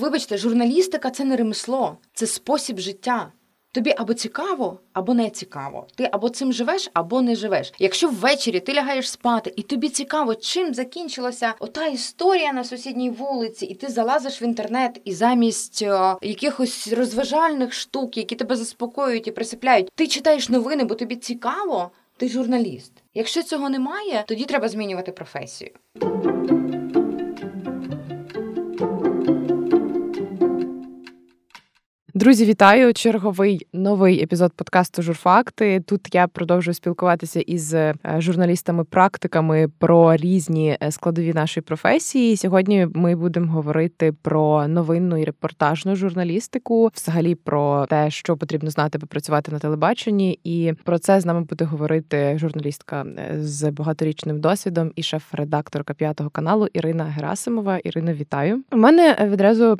Вибачте, журналістика це не ремесло, це спосіб життя. Тобі або цікаво, або не цікаво. Ти або цим живеш, або не живеш. Якщо ввечері ти лягаєш спати, і тобі цікаво, чим закінчилася ота історія на сусідній вулиці, і ти залазиш в інтернет, і замість о, е, якихось розважальних штук, які тебе заспокоюють і присипляють, ти читаєш новини, бо тобі цікаво. Ти журналіст. Якщо цього немає, тоді треба змінювати професію. Друзі, вітаю! Черговий новий епізод подкасту Журфакти. Тут я продовжую спілкуватися із е, журналістами-практиками про різні е, складові нашої професії. Сьогодні ми будемо говорити про новинну і репортажну журналістику, взагалі про те, що потрібно знати, аби працювати на телебаченні. І про це з нами буде говорити журналістка е, з багаторічним досвідом і шеф-редакторка п'ятого каналу Ірина Герасимова. Ірина, вітаю! У мене відразу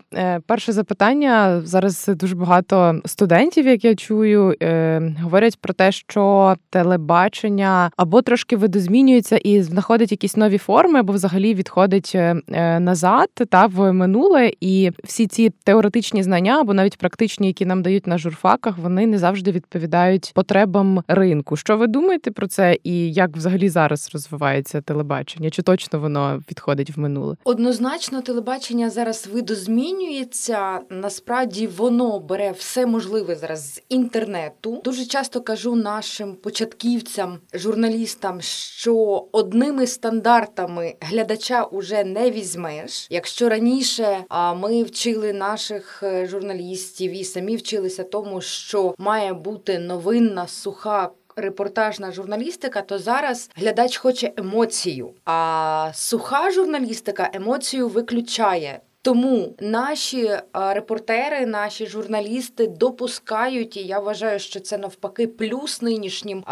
перше запитання зараз дуже дуже багато студентів, як я чую, е, говорять про те, що телебачення або трошки видозмінюється і знаходить якісь нові форми, або взагалі відходить е, е, назад та в минуле. І всі ці теоретичні знання, або навіть практичні, які нам дають на журфаках, вони не завжди відповідають потребам ринку. Що ви думаєте про це, і як взагалі зараз розвивається телебачення? Чи точно воно відходить в минуле? Однозначно, телебачення зараз видозмінюється. Насправді воно бере все можливе зараз з інтернету. Дуже часто кажу нашим початківцям, журналістам, що одними стандартами глядача уже не візьмеш. Якщо раніше ми вчили наших е, журналістів і самі вчилися тому, що має бути новинна суха. Репортажна журналістика, то зараз глядач хоче емоцію, а суха журналістика емоцію виключає. Тому наші репортери, наші журналісти допускають, і я вважаю, що це навпаки плюс нинішнім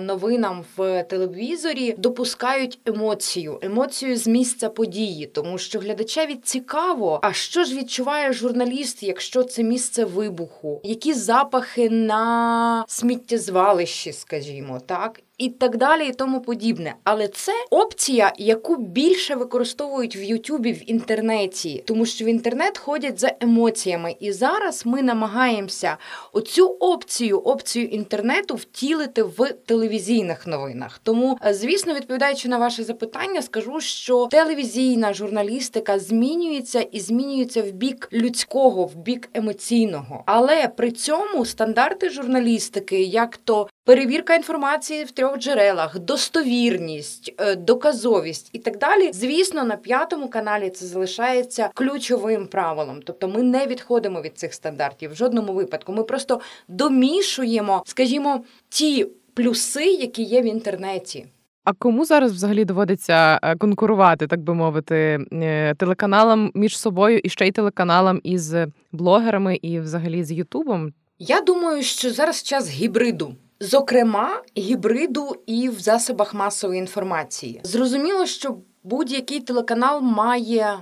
новинам в телевізорі. Допускають емоцію, емоцію з місця події, тому що глядачеві цікаво, а що ж відчуває журналіст, якщо це місце вибуху, які запахи на сміттєзвалищі, скажімо, так і так далі, і тому подібне. Але це опція, яку більше використовують в Ютубі в інтернеті, тому що в інтернет ходять за емоціями. І зараз ми намагаємося оцю опцію, опцію інтернету втілити в телевізійних новинах. Тому, е, звісно, відповідаючи на ваше запитання, скажу, що телевізійна журналістика змінюється і змінюється в бік людського, в бік емоційного. Але при цьому стандарти журналістики, як то перевірка інформації в трьох джерелах, достовірність, е, доказовість і так далі. Звісно, на п'ятому каналі це залишається ключовим правилом. Тобто ми не відходимо від цих стандартів в жодному випадку. Ми просто домішуємо, скажімо, ті плюси, які є в інтернеті. А кому зараз взагалі доводиться е, конкурувати, так би мовити, е, телеканалам між собою і ще й телеканалам із блогерами, і взагалі з Ютубом? Я думаю, що зараз час гібриду. Зокрема, гібриду і в засобах масової інформації. Зрозуміло, що будь-який телеканал має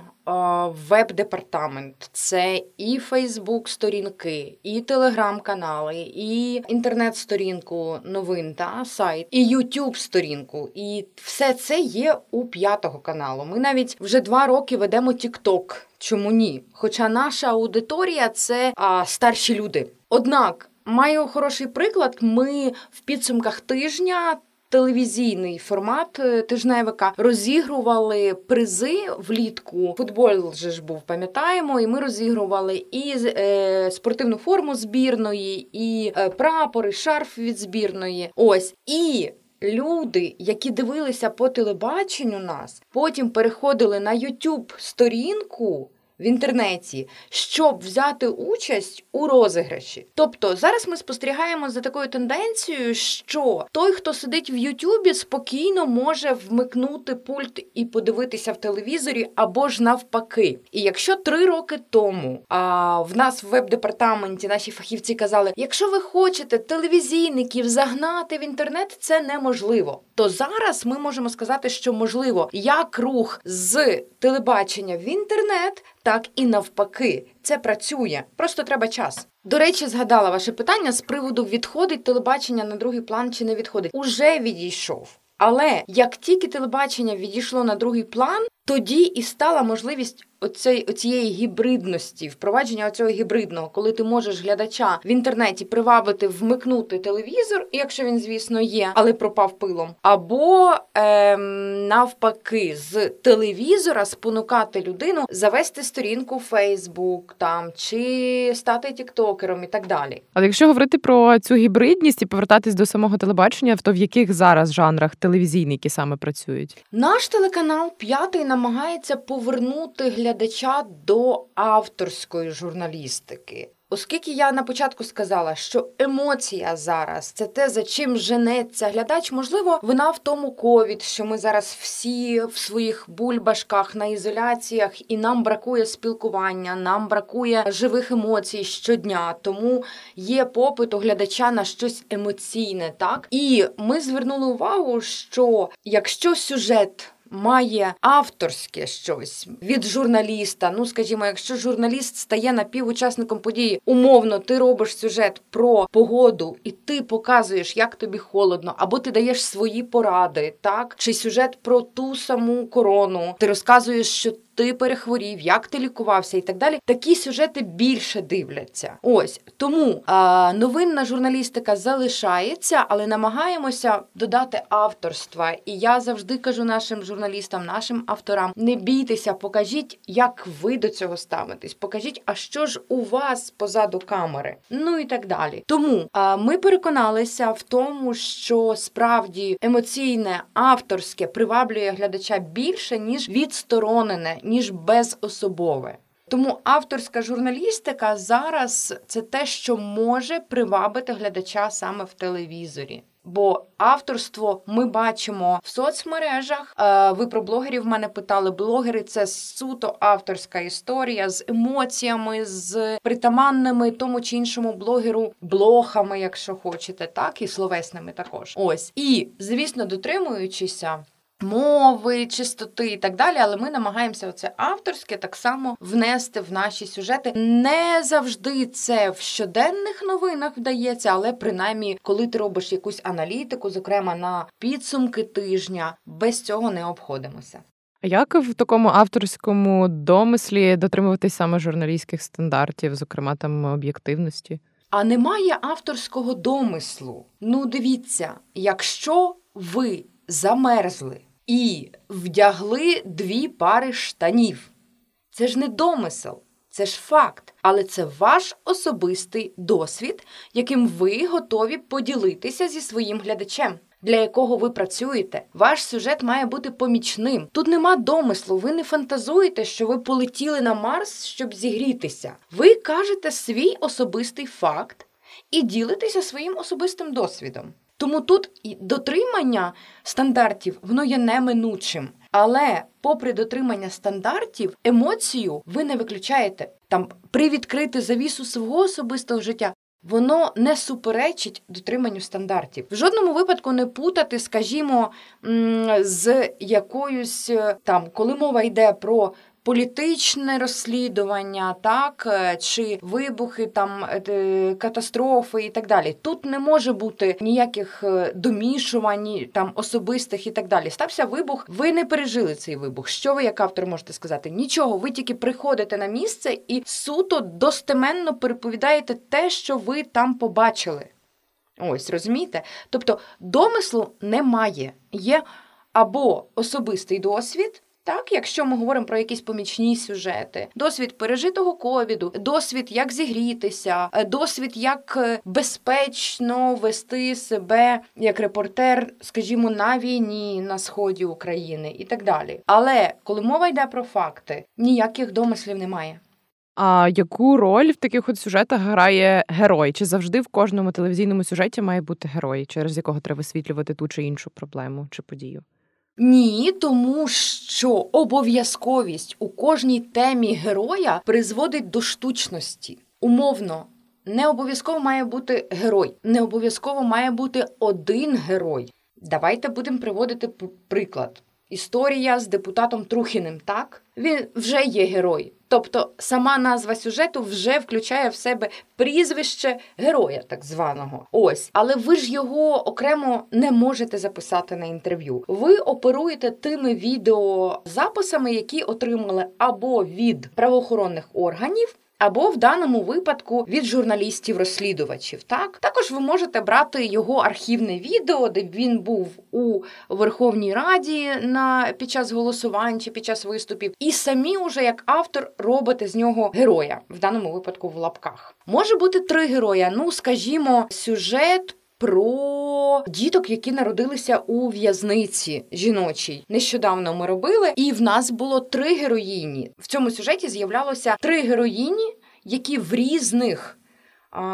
веб-департамент. Це і Фейсбук-сторінки, і телеграм-канали, і інтернет-сторінку новин та сайт, і Ютуб-сторінку. І все це є у п'ятого каналу. Ми навіть вже два роки ведемо Тікток. Чому ні? Хоча наша аудиторія це а, старші люди. Однак. Маю хороший приклад. Ми в підсумках тижня. Телевізійний формат е, тижневика розігрували призи влітку. Футбол же ж був, пам'ятаємо, і ми розігрували і е, спортивну форму збірної, і е, прапори, шарф від збірної. Ось і. Люди, які дивилися по телебаченню нас, потім переходили на youtube сторінку в інтернеті, щоб взяти участь у розіграші. Тобто зараз ми спостерігаємо за такою тенденцією, що той, хто сидить в Ютубі, спокійно може вмикнути пульт і подивитися в телевізорі або ж навпаки. І якщо три роки тому а в нас в веб-департаменті наші фахівці казали: якщо ви хочете телевізійників загнати в інтернет, це неможливо. То зараз ми можемо сказати, що можливо як рух з телебачення в інтернет так і навпаки. Це працює. Просто треба час. До речі, згадала ваше питання з приводу відходить телебачення на другий план чи не відходить. Уже відійшов. Але як тільки телебачення відійшло на другий план, тоді і стала можливість оцей, оцієї гібридності, впровадження оцього гібридного, коли ти можеш глядача в інтернеті привабити, вмикнути телевізор, якщо він, звісно, є, але пропав пилом, або ем, навпаки, з телевізора спонукати людину завести сторінку в Facebook там чи стати тіктокером і так далі. Але якщо говорити про цю гібридність і повертатись до самого телебачення, то в яких зараз жанрах телевізійники саме працюють? Наш телеканал п'ятий намагається повернути глядача до авторської журналістики. Оскільки я на початку сказала, що емоція зараз це те, за чим женеться глядач, можливо, вина в тому ковід, що ми зараз всі в своїх бульбашках на ізоляціях, і нам бракує спілкування, нам бракує живих емоцій щодня. Тому є попит у глядача на щось емоційне, так і ми звернули увагу, що якщо сюжет має авторське щось від журналіста. Ну, скажімо, якщо журналіст стає напівучасником події, умовно, ти робиш сюжет про погоду, і ти показуєш, як тобі холодно, або ти даєш свої поради, так чи сюжет про ту саму корону, ти розказуєш, що ти перехворів, як ти лікувався і так далі. Такі сюжети більше дивляться. Ось тому а, новинна журналістика залишається, але намагаємося додати авторства. І я завжди кажу нашим журналістам, нашим авторам: не бійтеся, покажіть, як ви до цього ставитесь. Покажіть, а що ж у вас позаду камери. Ну і так далі. Тому а, ми переконалися в тому, що справді емоційне авторське приваблює глядача більше ніж відсторонене ніж безособове. Тому авторська журналістика зараз це те, що може привабити глядача саме в телевізорі. Бо авторство ми бачимо в соцмережах. Е, ви про блогерів мене питали. Блогери це суто авторська історія з емоціями, з притаманними тому чи іншому блогеру, блохами, якщо хочете, так і словесними також. Ось і звісно, дотримуючися мови, чистоти і так далі, але ми намагаємося це авторське так само внести в наші сюжети. Не завжди це в щоденних новинах вдається, але принаймні, коли ти робиш якусь аналітику, зокрема на підсумки тижня, без цього не обходимося. А як в такому авторському домислі дотримуватись саме журналістських стандартів, зокрема там об'єктивності? А немає авторського домислу. Ну, дивіться, якщо ви замерзли і вдягли дві пари штанів. Це ж не домисел, це ж факт. Але це ваш особистий досвід, яким ви готові поділитися зі своїм глядачем. Для якого ви працюєте, ваш сюжет має бути помічним. Тут нема домислу, ви не фантазуєте, що ви полетіли на Марс, щоб зігрітися. Ви кажете свій особистий факт і ділитеся своїм особистим досвідом. Тому тут і дотримання стандартів воно є неминучим. Але, попри дотримання стандартів, емоцію ви не виключаєте там привідкрити завісу свого особистого життя. Воно не суперечить дотриманню стандартів. В жодному випадку не путати, скажімо, з якоюсь там, коли мова йде про політичне розслідування, так е, чи вибухи, там е, катастрофи і так далі. Тут не може бути ніяких е, домішувань, там особистих і так далі. Стався вибух. Ви не пережили цей вибух. Що ви, як автор, можете сказати? Нічого, ви тільки приходите на місце і суто достеменно переповідаєте те, що ви там побачили. Ось розумієте? Тобто домислу немає. Є або особистий досвід. Так, якщо ми говоримо про якісь помічні сюжети, досвід пережитого ковіду, досвід, як зігрітися, е, досвід, як е, безпечно вести себе як репортер, скажімо, на війні на сході України і так далі. Але коли мова йде про факти, ніяких домислів немає. А яку роль в таких от сюжетах грає герой? Чи завжди в кожному телевізійному сюжеті має бути герой, через якого треба висвітлювати ту чи іншу проблему чи подію? Ні, тому що обов'язковість у кожній темі героя призводить до штучності. Умовно, не обов'язково має бути герой, не обов'язково має бути один герой. Давайте будемо приводити приклад. Історія з депутатом Трухіним, так? Він вже є герой. Тобто сама назва сюжету вже включає в себе прізвище героя, так званого. Ось, але ви ж його окремо не можете записати на інтерв'ю. Ви оперуєте тими відеозаписами, які отримали або від правоохоронних органів. Або в даному випадку від журналістів-розслідувачів. Так також ви можете брати його архівне відео, де він був у Верховній Раді на під час голосувань чи під час виступів, і самі уже як автор робите з нього героя, в даному випадку в лапках. Може бути три героя. Ну, скажімо, сюжет. Про діток, які народилися у в'язниці жіночій, нещодавно ми робили, і в нас було три героїні. В цьому сюжеті з'являлося три героїні, які в різних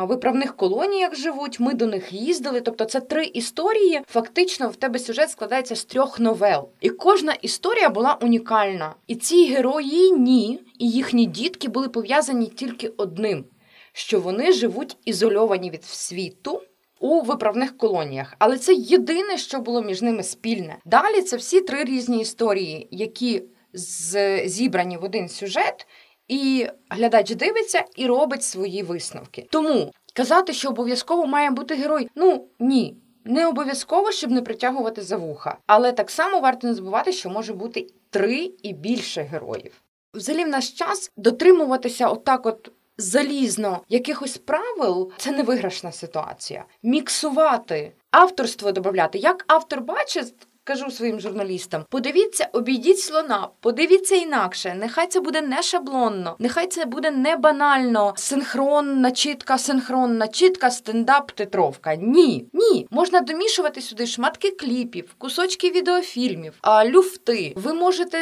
виправних колоніях живуть. Ми до них їздили. Тобто, це три історії. Фактично, в тебе сюжет складається з трьох новел, і кожна історія була унікальна. І ці героїні і їхні дітки були пов'язані тільки одним: що вони живуть ізольовані від світу у виправних колоніях. Але це єдине, що було між ними спільне. Далі це всі три різні історії, які зібрані в один сюжет, і глядач дивиться і робить свої висновки. Тому казати, що обов'язково має бути герой, ну ні. Не обов'язково, щоб не притягувати за вуха, але так само варто не забувати, що може бути три і більше героїв. Взагалі, в наш час дотримуватися отак, от залізно якихось правил це не виграшна ситуація. Міксувати авторство додати. Як автор бачить, кажу своїм журналістам: подивіться, обійдіть слона, подивіться інакше. Нехай це буде не шаблонно, нехай це буде не банально. Синхронна чітка, синхронна чітка, стендап, титровка. Ні, ні, можна домішувати сюди шматки кліпів, кусочки відеофільмів, а люфти. Ви можете,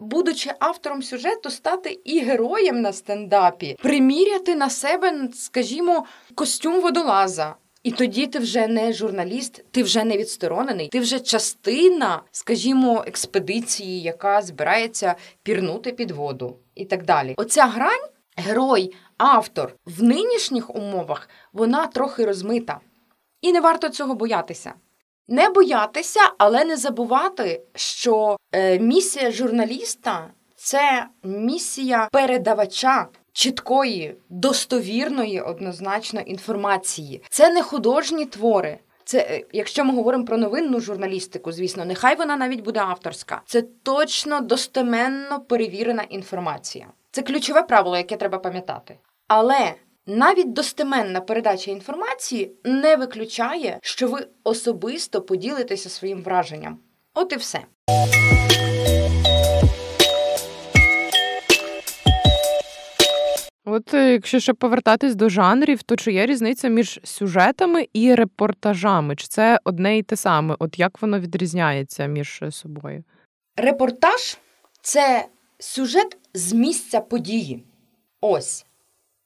будучи автором сюжету, стати і героєм на стендапі, приміряти на себе, скажімо, костюм водолаза. І тоді ти вже не журналіст, ти вже не відсторонений, ти вже частина, скажімо, експедиції, яка збирається пірнути під воду і так далі. Оця грань, герой, автор в нинішніх умовах вона трохи розмита. І не варто цього боятися. Не боятися, але не забувати, що е, місія журналіста це місія передавача чіткої, достовірної, однозначно інформації. Це не художні твори. Це е, якщо ми говоримо про новинну журналістику, звісно, нехай вона навіть буде авторська. Це точно достеменно перевірена інформація. Це ключове правило, яке треба пам'ятати. Але навіть достеменна передача інформації не виключає, що ви особисто поділитеся своїм враженням. От і все. От е, якщо ще повертатись до жанрів, то чи є різниця між сюжетами і репортажами? Чи це одне і те саме? От як воно відрізняється між собою? Репортаж це сюжет з місця події. Ось.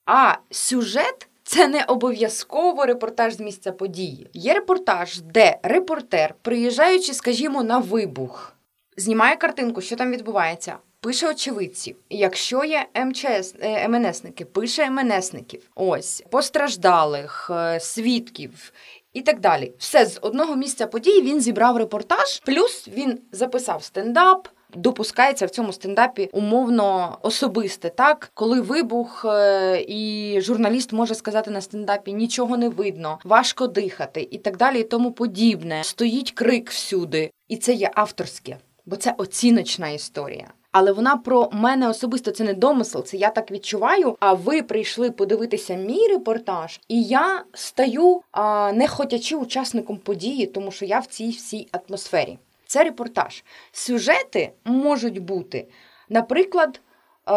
А сюжет це не обов'язково репортаж з місця події. Є репортаж, де репортер, приїжджаючи, скажімо, на вибух, знімає картинку, що там відбувається. Пише очевидців. Якщо є МЧС е, МНСники, пише МНСників. Ось постраждалих, е, свідків і так далі. Все з одного місця події він зібрав репортаж, плюс він записав стендап. Допускається в цьому стендапі умовно особисте, так коли вибух е, і журналіст може сказати на стендапі нічого не видно, важко дихати і так далі, і тому подібне. Стоїть крик всюди, і це є авторське, бо це оціночна історія. Але вона про мене особисто це не домисел, це я так відчуваю. А ви прийшли подивитися мій репортаж, і я стаю а, не хотячи учасником події, тому що я в цій всій атмосфері. Це репортаж. Сюжети можуть бути, наприклад,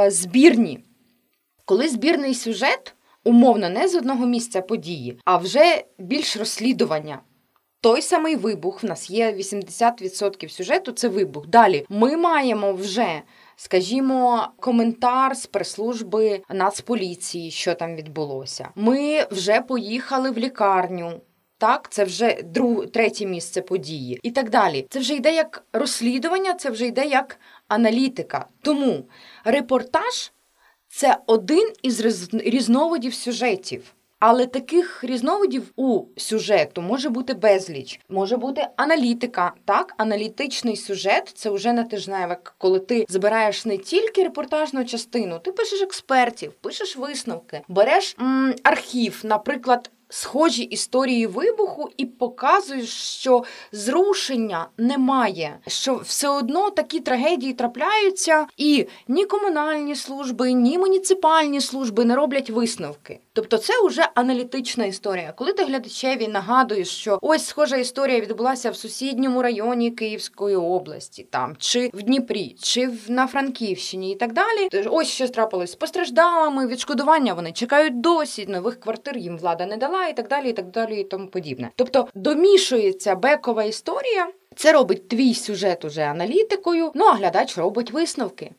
збірні. Коли збірний сюжет умовно не з одного місця події, а вже більш розслідування. Той самий вибух, в нас є 80% сюжету, це вибух. Dалі ми маємо вже, скажімо, коментар з прес-служби Нацполіції, що там відбулося. Ми вже поїхали в лікарню. Так, це вже друг, третє місце події і так далі. Це вже йде як розслідування, це вже йде як аналітика. Тому репортаж це один із різновидів сюжетів. Але таких різновидів у сюжету може бути безліч, може бути аналітика. Так, аналітичний сюжет це вже на тижневик, коли ти збираєш не тільки репортажну частину, ти пишеш експертів, пишеш висновки, береш м, архів, наприклад. Схожі історії вибуху, і показуєш, що зрушення немає, що все одно такі трагедії трапляються, і ні комунальні служби, ні муніципальні служби не роблять висновки. Тобто, це вже аналітична історія. Коли ти глядачеві нагадуєш, що ось схожа історія відбулася в сусідньому районі Київської області, там чи в Дніпрі, чи на Франківщині, і так далі. Ось що трапилось з постраждалими, відшкодування вони чекають досі нових квартир. Їм влада не дала, і так далі, і так далі, і тому подібне. Тобто домішується бекова історія. Це робить твій сюжет уже аналітикою. Ну а глядач робить висновки.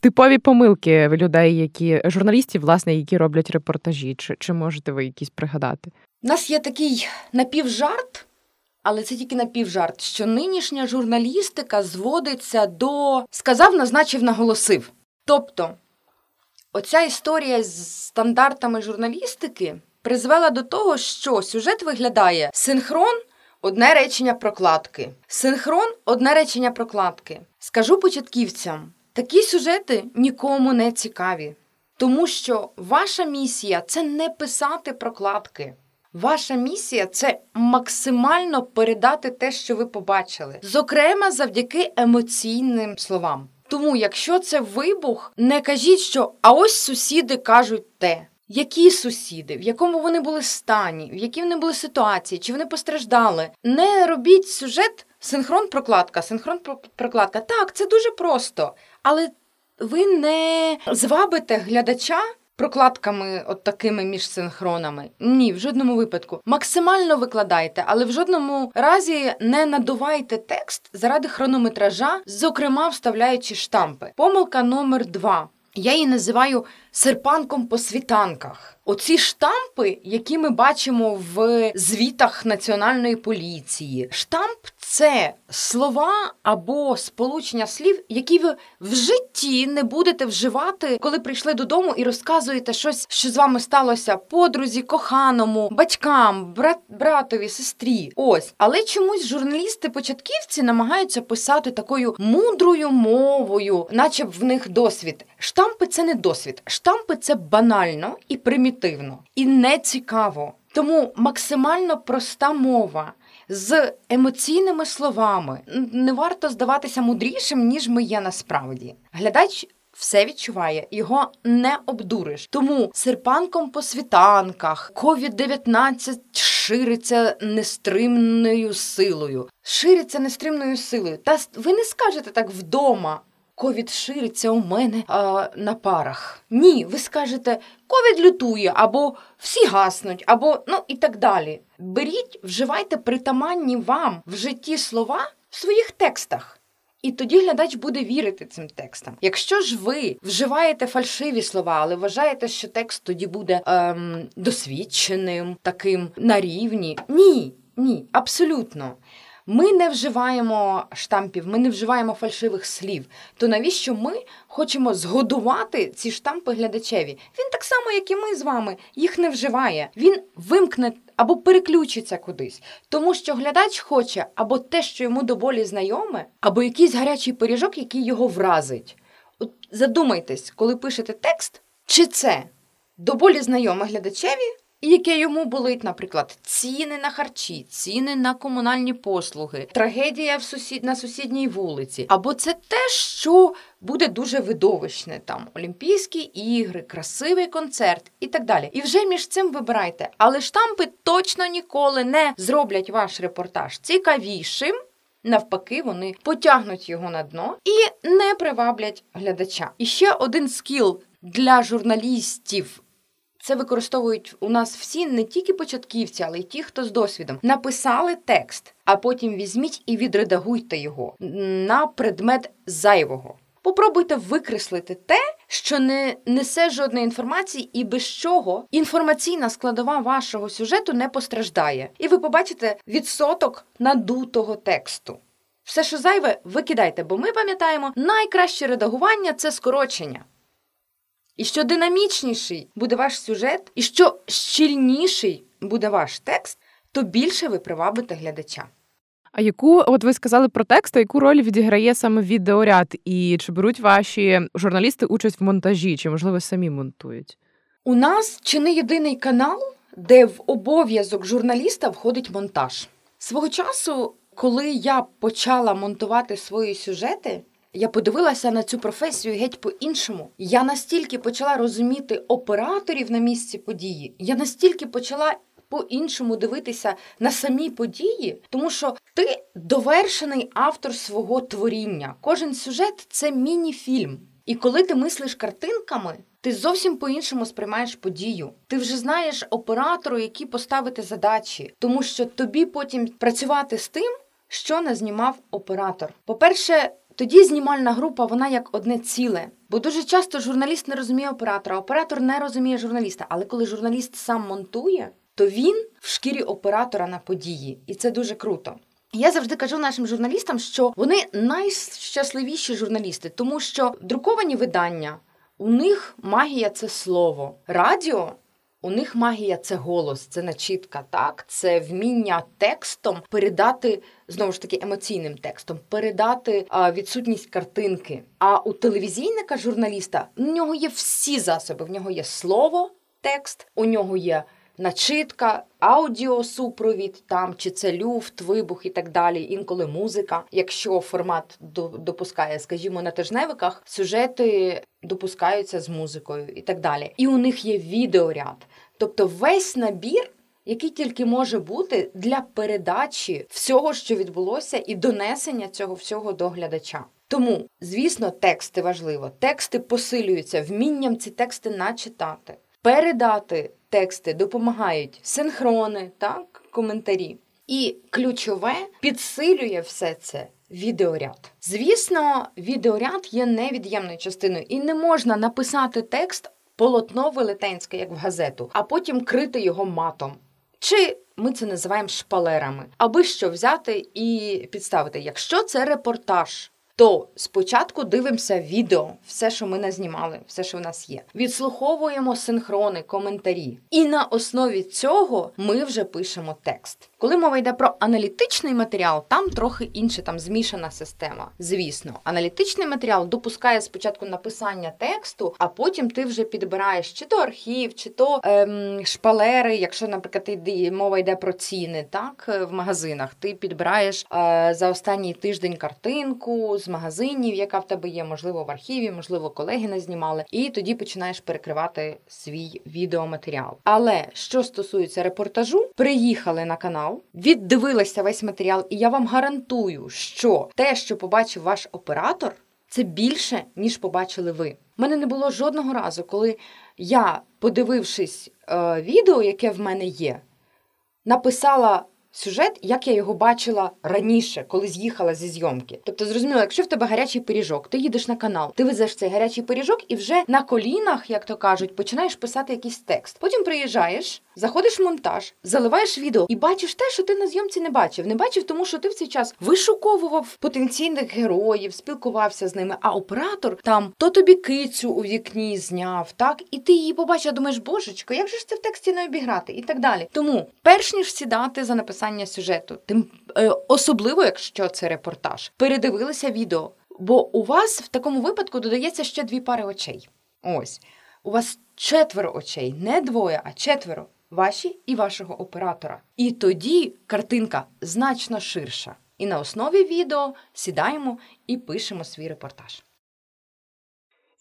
Типові помилки людей, які журналістів, власне, які роблять репортажі, чи, чи можете ви якісь пригадати? У нас є такий напівжарт, але це тільки напівжарт, що нинішня журналістика зводиться до сказав, назначив, наголосив. Тобто, оця історія з стандартами журналістики призвела до того, що сюжет виглядає синхрон. Одне речення прокладки. Синхрон одне речення прокладки. Скажу початківцям, такі сюжети нікому не цікаві, тому що ваша місія це не писати прокладки. Ваша місія це максимально передати те, що ви побачили, зокрема завдяки емоційним словам. Тому, якщо це вибух, не кажіть, що а ось сусіди кажуть те. Які сусіди, в якому вони були стані, в якій вони були ситуації, чи вони постраждали? Не робіть сюжет синхрон прокладка, синхрон прокладка. Так, це дуже просто, але ви не звабите глядача прокладками от такими між синхронами. Ні, в жодному випадку. Максимально викладайте, але в жодному разі не надувайте текст заради хронометража, зокрема вставляючи штампи. Помилка номер два. Я її називаю серпанком по світанках. Оці штампи, які ми бачимо в звітах національної поліції. Штамп це слова або сполучення слів, які ви в житті не будете вживати, коли прийшли додому і розказуєте щось, що з вами сталося подрузі, коханому, батькам, брат, братові, сестрі. Ось, але чомусь журналісти-початківці намагаються писати такою мудрою мовою, наче в них досвід. Штампи це не досвід. Штампи це банально і примітивно, і не цікаво. Тому максимально проста мова з емоційними словами не варто здаватися мудрішим, ніж ми є насправді. Глядач. Все відчуває, його не обдуриш. Тому серпанком по світанках COVID-19 шириться нестримною силою. Шириться нестримною силою. Та ви не скажете так вдома. Ковід шириться у мене а, на парах. Ні, ви скажете, ковід лютує, або всі гаснуть, або ну і так далі. Беріть, вживайте притаманні вам в житті слова в своїх текстах. І тоді глядач буде вірити цим текстам. Якщо ж ви вживаєте фальшиві слова, але вважаєте, що текст тоді буде ем, досвідченим, таким на рівні. Ні, ні, абсолютно. Ми не вживаємо штампів, ми не вживаємо фальшивих слів. То навіщо ми хочемо згодувати ці штампи глядачеві? Він так само, як і ми з вами, їх не вживає. Він вимкне або переключиться кудись, тому що глядач хоче або те, що йому до болі знайоме, або якийсь гарячий пиріжок, який його вразить. От задумайтесь, коли пишете текст, чи це до болі знайоме глядачеві і яке йому болить, наприклад, ціни на харчі, ціни на комунальні послуги, трагедія в сусід на сусідній вулиці. Або це те, що буде дуже видовищне, там Олімпійські ігри, красивий концерт і так далі. І вже між цим вибирайте. Але штампи точно ніколи не зроблять ваш репортаж цікавішим. Навпаки, вони потягнуть його на дно і не приваблять глядача. І ще один скіл для журналістів це використовують у нас всі не тільки початківці, але й ті, хто з досвідом написали текст, а потім візьміть і відредагуйте його на предмет зайвого. Попробуйте викреслити те, що не несе жодної інформації, і без чого інформаційна складова вашого сюжету не постраждає. І ви побачите відсоток надутого тексту. Все, що зайве, викидайте, бо ми пам'ятаємо, найкраще редагування це скорочення. І що динамічніший буде ваш сюжет, і що щільніший буде ваш текст, то більше ви привабите глядача. А яку, от ви сказали про текст, а яку роль відіграє саме відеоряд? І чи беруть ваші журналісти участь в монтажі, чи можливо самі монтують? У нас чи не єдиний канал, де в обов'язок журналіста входить монтаж. Свого часу, коли я почала монтувати свої сюжети, я подивилася на цю професію геть по-іншому. Я настільки почала розуміти операторів на місці події, я настільки почала по-іншому дивитися на самі події, тому що ти довершений автор свого творіння. Кожен сюжет це міні-фільм. І коли ти мислиш картинками, ти зовсім по-іншому сприймаєш подію. Ти вже знаєш оператору, які поставити задачі, тому що тобі потім працювати з тим, що не знімав оператор. По-перше, тоді знімальна група вона як одне ціле. Бо дуже часто журналіст не розуміє оператора, оператор не розуміє журналіста. Але коли журналіст сам монтує, то він в шкірі оператора на події, і це дуже круто. Я завжди кажу нашим журналістам, що вони найщасливіші журналісти, тому що друковані видання у них магія це слово, радіо. У них магія це голос, це начітка, так це вміння текстом передати знову ж таки емоційним текстом, передати а, відсутність картинки. А у телевізійника журналіста в нього є всі засоби. В нього є слово, текст, у нього є начитка, аудіосупровід, там чи це люфт, вибух і так далі. Інколи музика. Якщо формат допускає, скажімо, на тижневиках, сюжети допускаються з музикою і так далі. І у них є відеоряд, тобто весь набір. Який тільки може бути для передачі всього, що відбулося, і донесення цього всього до глядача. Тому, звісно, тексти важливо. Тексти посилюються вмінням ці тексти начитати, передати тексти допомагають синхрони, так, коментарі. І ключове підсилює все це відеоряд. Звісно, відеоряд є невід'ємною частиною, і не можна написати текст полотно велетенське, як в газету, а потім крити його матом. Чи ми це називаємо шпалерами, аби що взяти і підставити. Якщо це репортаж, то спочатку дивимося відео, все, що ми назнімали, все, що в нас є. Відслуховуємо синхрони, коментарі. І на основі цього ми вже пишемо текст. Коли мова йде про аналітичний матеріал, там трохи інше, там змішана система. Звісно, аналітичний матеріал допускає спочатку написання тексту, а потім ти вже підбираєш чи то архів, чи то ем, шпалери, якщо, наприклад, йде, мова йде про ціни, так в магазинах. Ти підбираєш е, за останній тиждень картинку з магазинів, яка в тебе є, можливо, в архіві, можливо, колеги не знімали, і тоді починаєш перекривати свій відеоматеріал. Але що стосується репортажу, приїхали на канал, віддивилися весь матеріал, і я вам гарантую, що те, що побачив ваш оператор, це більше ніж побачили ви. У мене не було жодного разу, коли я, подивившись е, відео, яке в мене є, написала сюжет, як я його бачила раніше, коли з'їхала зі зйомки. Тобто, зрозуміло, якщо в тебе гарячий пиріжок, ти їдеш на канал, ти везеш цей гарячий пиріжок і вже на колінах, як то кажуть, починаєш писати якийсь текст. Потім приїжджаєш, заходиш в монтаж, заливаєш відео і бачиш те, що ти на зйомці не бачив. Не бачив, тому що ти в цей час вишуковував потенційних героїв, спілкувався з ними. А оператор там то тобі кицю у вікні зняв, так і ти її побачив, думаєш, божечко, як же ж це в тексті не обіграти? І так далі. Тому, перш ніж сідати за написання написання сюжету, тим е, особливо, якщо це репортаж, передивилися відео. Бо у вас в такому випадку додається ще дві пари очей. Ось у вас четверо очей, не двоє, а четверо ваші і вашого оператора. І тоді картинка значно ширша. І на основі відео сідаємо і пишемо свій репортаж.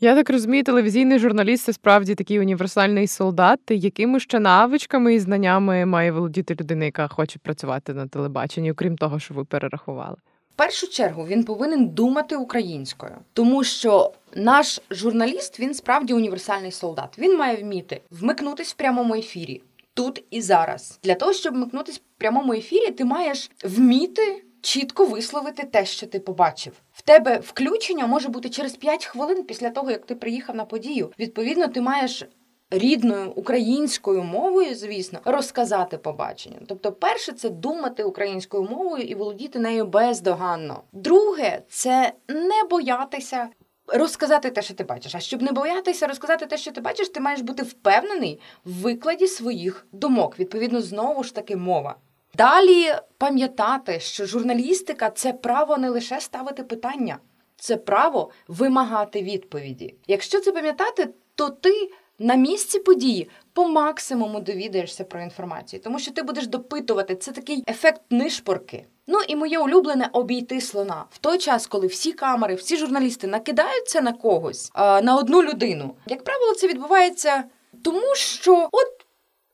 Я так розумію, телевізійний журналіст це справді такий універсальний солдат. Якими ще навичками і знаннями має володіти людина, яка хоче працювати на телебаченні, окрім того, що ви перерахували? В першу чергу він повинен думати українською, тому що наш журналіст він справді універсальний солдат. Він має вміти вмикнутись в прямому ефірі тут і зараз. Для того щоб вмикнутись в прямому ефірі, ти маєш вміти чітко висловити те, що ти побачив. В тебе включення може бути через 5 хвилин після того, як ти приїхав на подію. Відповідно, ти маєш. Рідною українською мовою, звісно, розказати побачення. Тобто, перше, це думати українською мовою і володіти нею бездоганно. Друге, це не боятися розказати те, що ти бачиш. А щоб не боятися розказати те, що ти бачиш, ти маєш бути впевнений в викладі своїх думок. Відповідно, знову ж таки мова. Далі пам'ятати, що журналістика це право не лише ставити питання, це право вимагати відповіді. Якщо це пам'ятати, то ти на місці події по максимуму довідаєшся про інформацію, тому що ти будеш допитувати. Це такий ефект нишпорки. Ну і моє улюблене обійти слона в той час, коли всі камери, всі журналісти накидаються на когось, на одну людину. Як правило, це відбувається тому, що от.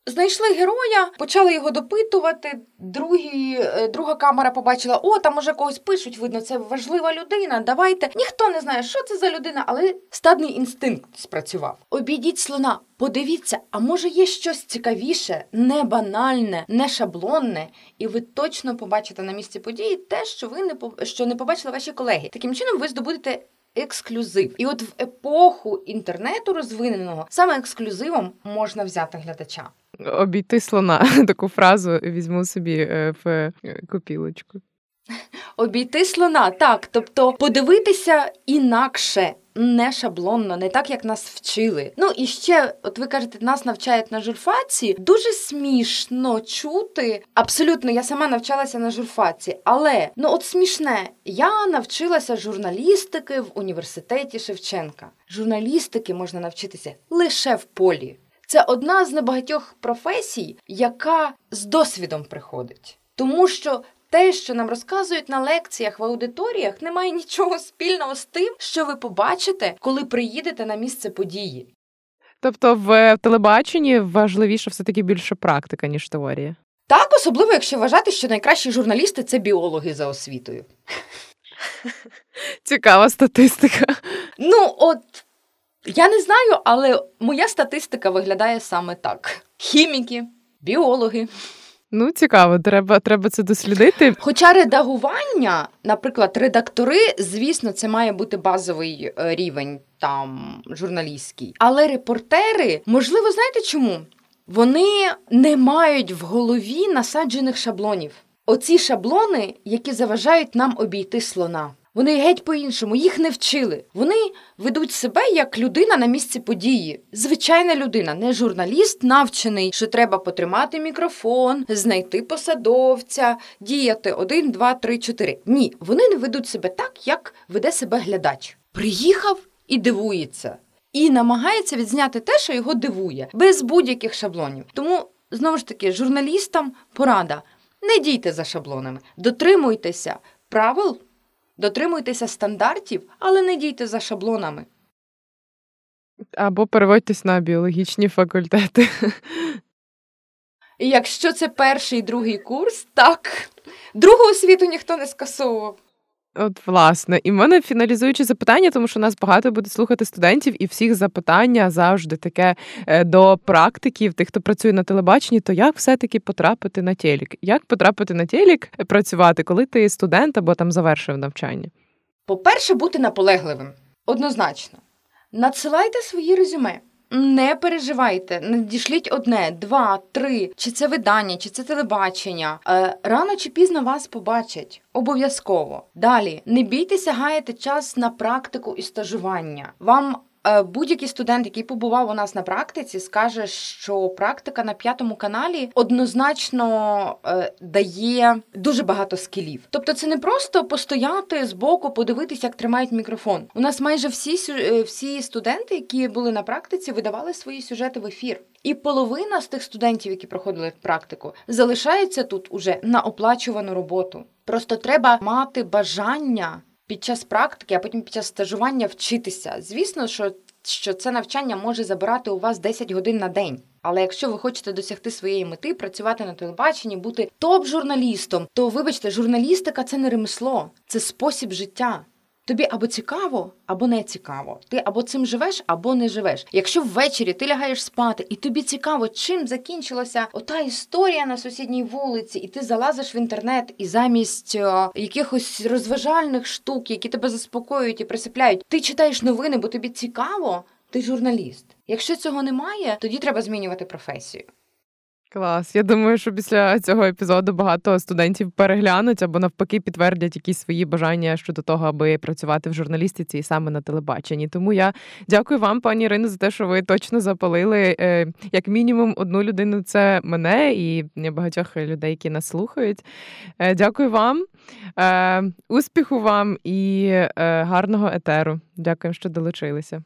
Знайшли героя, почали його допитувати. Другі, е, друга камера побачила: о, там уже когось пишуть. Видно, це важлива людина. Давайте ніхто не знає, що це за людина, але стадний інстинкт спрацював. Обійдіть слона, подивіться, а може є щось цікавіше, не банальне, не шаблонне, і ви точно побачите на місці події те, що ви не що не побачили ваші колеги. Таким чином, ви здобудете. Ексклюзив, і от в епоху інтернету розвиненого саме ексклюзивом можна взяти глядача. Обійти слона. Таку фразу візьму собі е, в е, копілочку. Обійти слона, так, тобто подивитися інакше, не шаблонно, не так, як нас вчили. Ну і ще, от ви кажете, нас навчають на журфаці. Дуже смішно чути. Абсолютно, я сама навчалася на журфаці, але ну от смішне, я навчилася журналістики в університеті Шевченка. Журналістики можна навчитися лише в полі. Це одна з небагатьох професій, яка з досвідом приходить. Тому що те, що нам розказують на лекціях в аудиторіях, не має нічого спільного з тим, що ви побачите, коли приїдете на місце події. Тобто в телебаченні важливіше все-таки більше практика, ніж теорія. Так, особливо, якщо вважати, що найкращі журналісти це біологи за освітою. Цікава статистика. Ну, от я не знаю, але моя статистика виглядає саме так: хіміки, біологи. Ну, цікаво, треба, треба це дослідити. Хоча редагування, наприклад, редактори, звісно, це має бути базовий е, рівень там журналістський. Але репортери, можливо, знаєте чому? Вони не мають в голові насаджених шаблонів. Оці шаблони, які заважають нам обійти слона. Вони геть по-іншому, їх не вчили. Вони ведуть себе як людина на місці події. Звичайна людина, не журналіст, навчений, що треба потримати мікрофон, знайти посадовця, діяти один, два, три, чотири. Ні, вони не ведуть себе так, як веде себе глядач. Приїхав і дивується, і намагається відзняти те, що його дивує, без будь-яких шаблонів. Тому знову ж таки, журналістам порада. Не дійте за шаблонами, дотримуйтеся правил, дотримуйтеся стандартів, але не дійте за шаблонами. Або переводьтесь на біологічні факультети. Якщо це перший другий курс, так другу освіту ніхто не скасовував. От, власне, і в мене фіналізуючи запитання, тому що нас багато буде слухати студентів, і всіх запитання завжди таке е, до практиків, тих, хто працює на телебаченні, то як все-таки потрапити на телек? Як потрапити на телек е, працювати, коли ти студент або там завершив навчання? По-перше, бути наполегливим. Однозначно. Надсилайте свої резюме. Не переживайте, надішліть одне, два, три, чи це видання, чи це телебачення. Е, рано чи пізно вас побачать. Обов'язково. Далі не бійтеся гаяти час на практику і стажування. Вам будь-який студент, який побував у нас на практиці, скаже, що практика на п'ятому каналі однозначно е, дає дуже багато скілів. Тобто, це не просто постояти збоку, подивитися, як тримають мікрофон. У нас майже всі е, всі студенти, які були на практиці, видавали свої сюжети в ефір. І половина з тих студентів, які проходили практику, залишаються тут уже на оплачувану роботу. Просто треба мати бажання під час практики, а потім під час стажування вчитися. Звісно, що, що це навчання може забирати у вас 10 годин на день. Але якщо ви хочете досягти своєї мети, працювати на телебаченні, бути топ-журналістом, то вибачте, журналістика це не ремесло, це спосіб життя. Тобі або цікаво, або не цікаво. Ти або цим живеш, або не живеш. Якщо ввечері ти лягаєш спати, і тобі цікаво, чим закінчилася ота історія на сусідній вулиці, і ти залазиш в інтернет, і замість е, якихось розважальних штук, які тебе заспокоюють і присипляють, ти читаєш новини, бо тобі цікаво, ти журналіст. Якщо цього немає, тоді треба змінювати професію. Клас. Я думаю, що після цього епізоду багато студентів переглянуть або навпаки підтвердять якісь свої бажання щодо того, аби працювати в журналістиці і саме на телебаченні. Тому я дякую вам, пані Ірино, за те, що ви точно запалили е, як мінімум одну людину. Це мене і багатьох людей, які нас слухають. Е, Дякую вам, Е, успіху вам і гарного етеру. Дякую, що долучилися.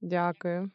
Дякую.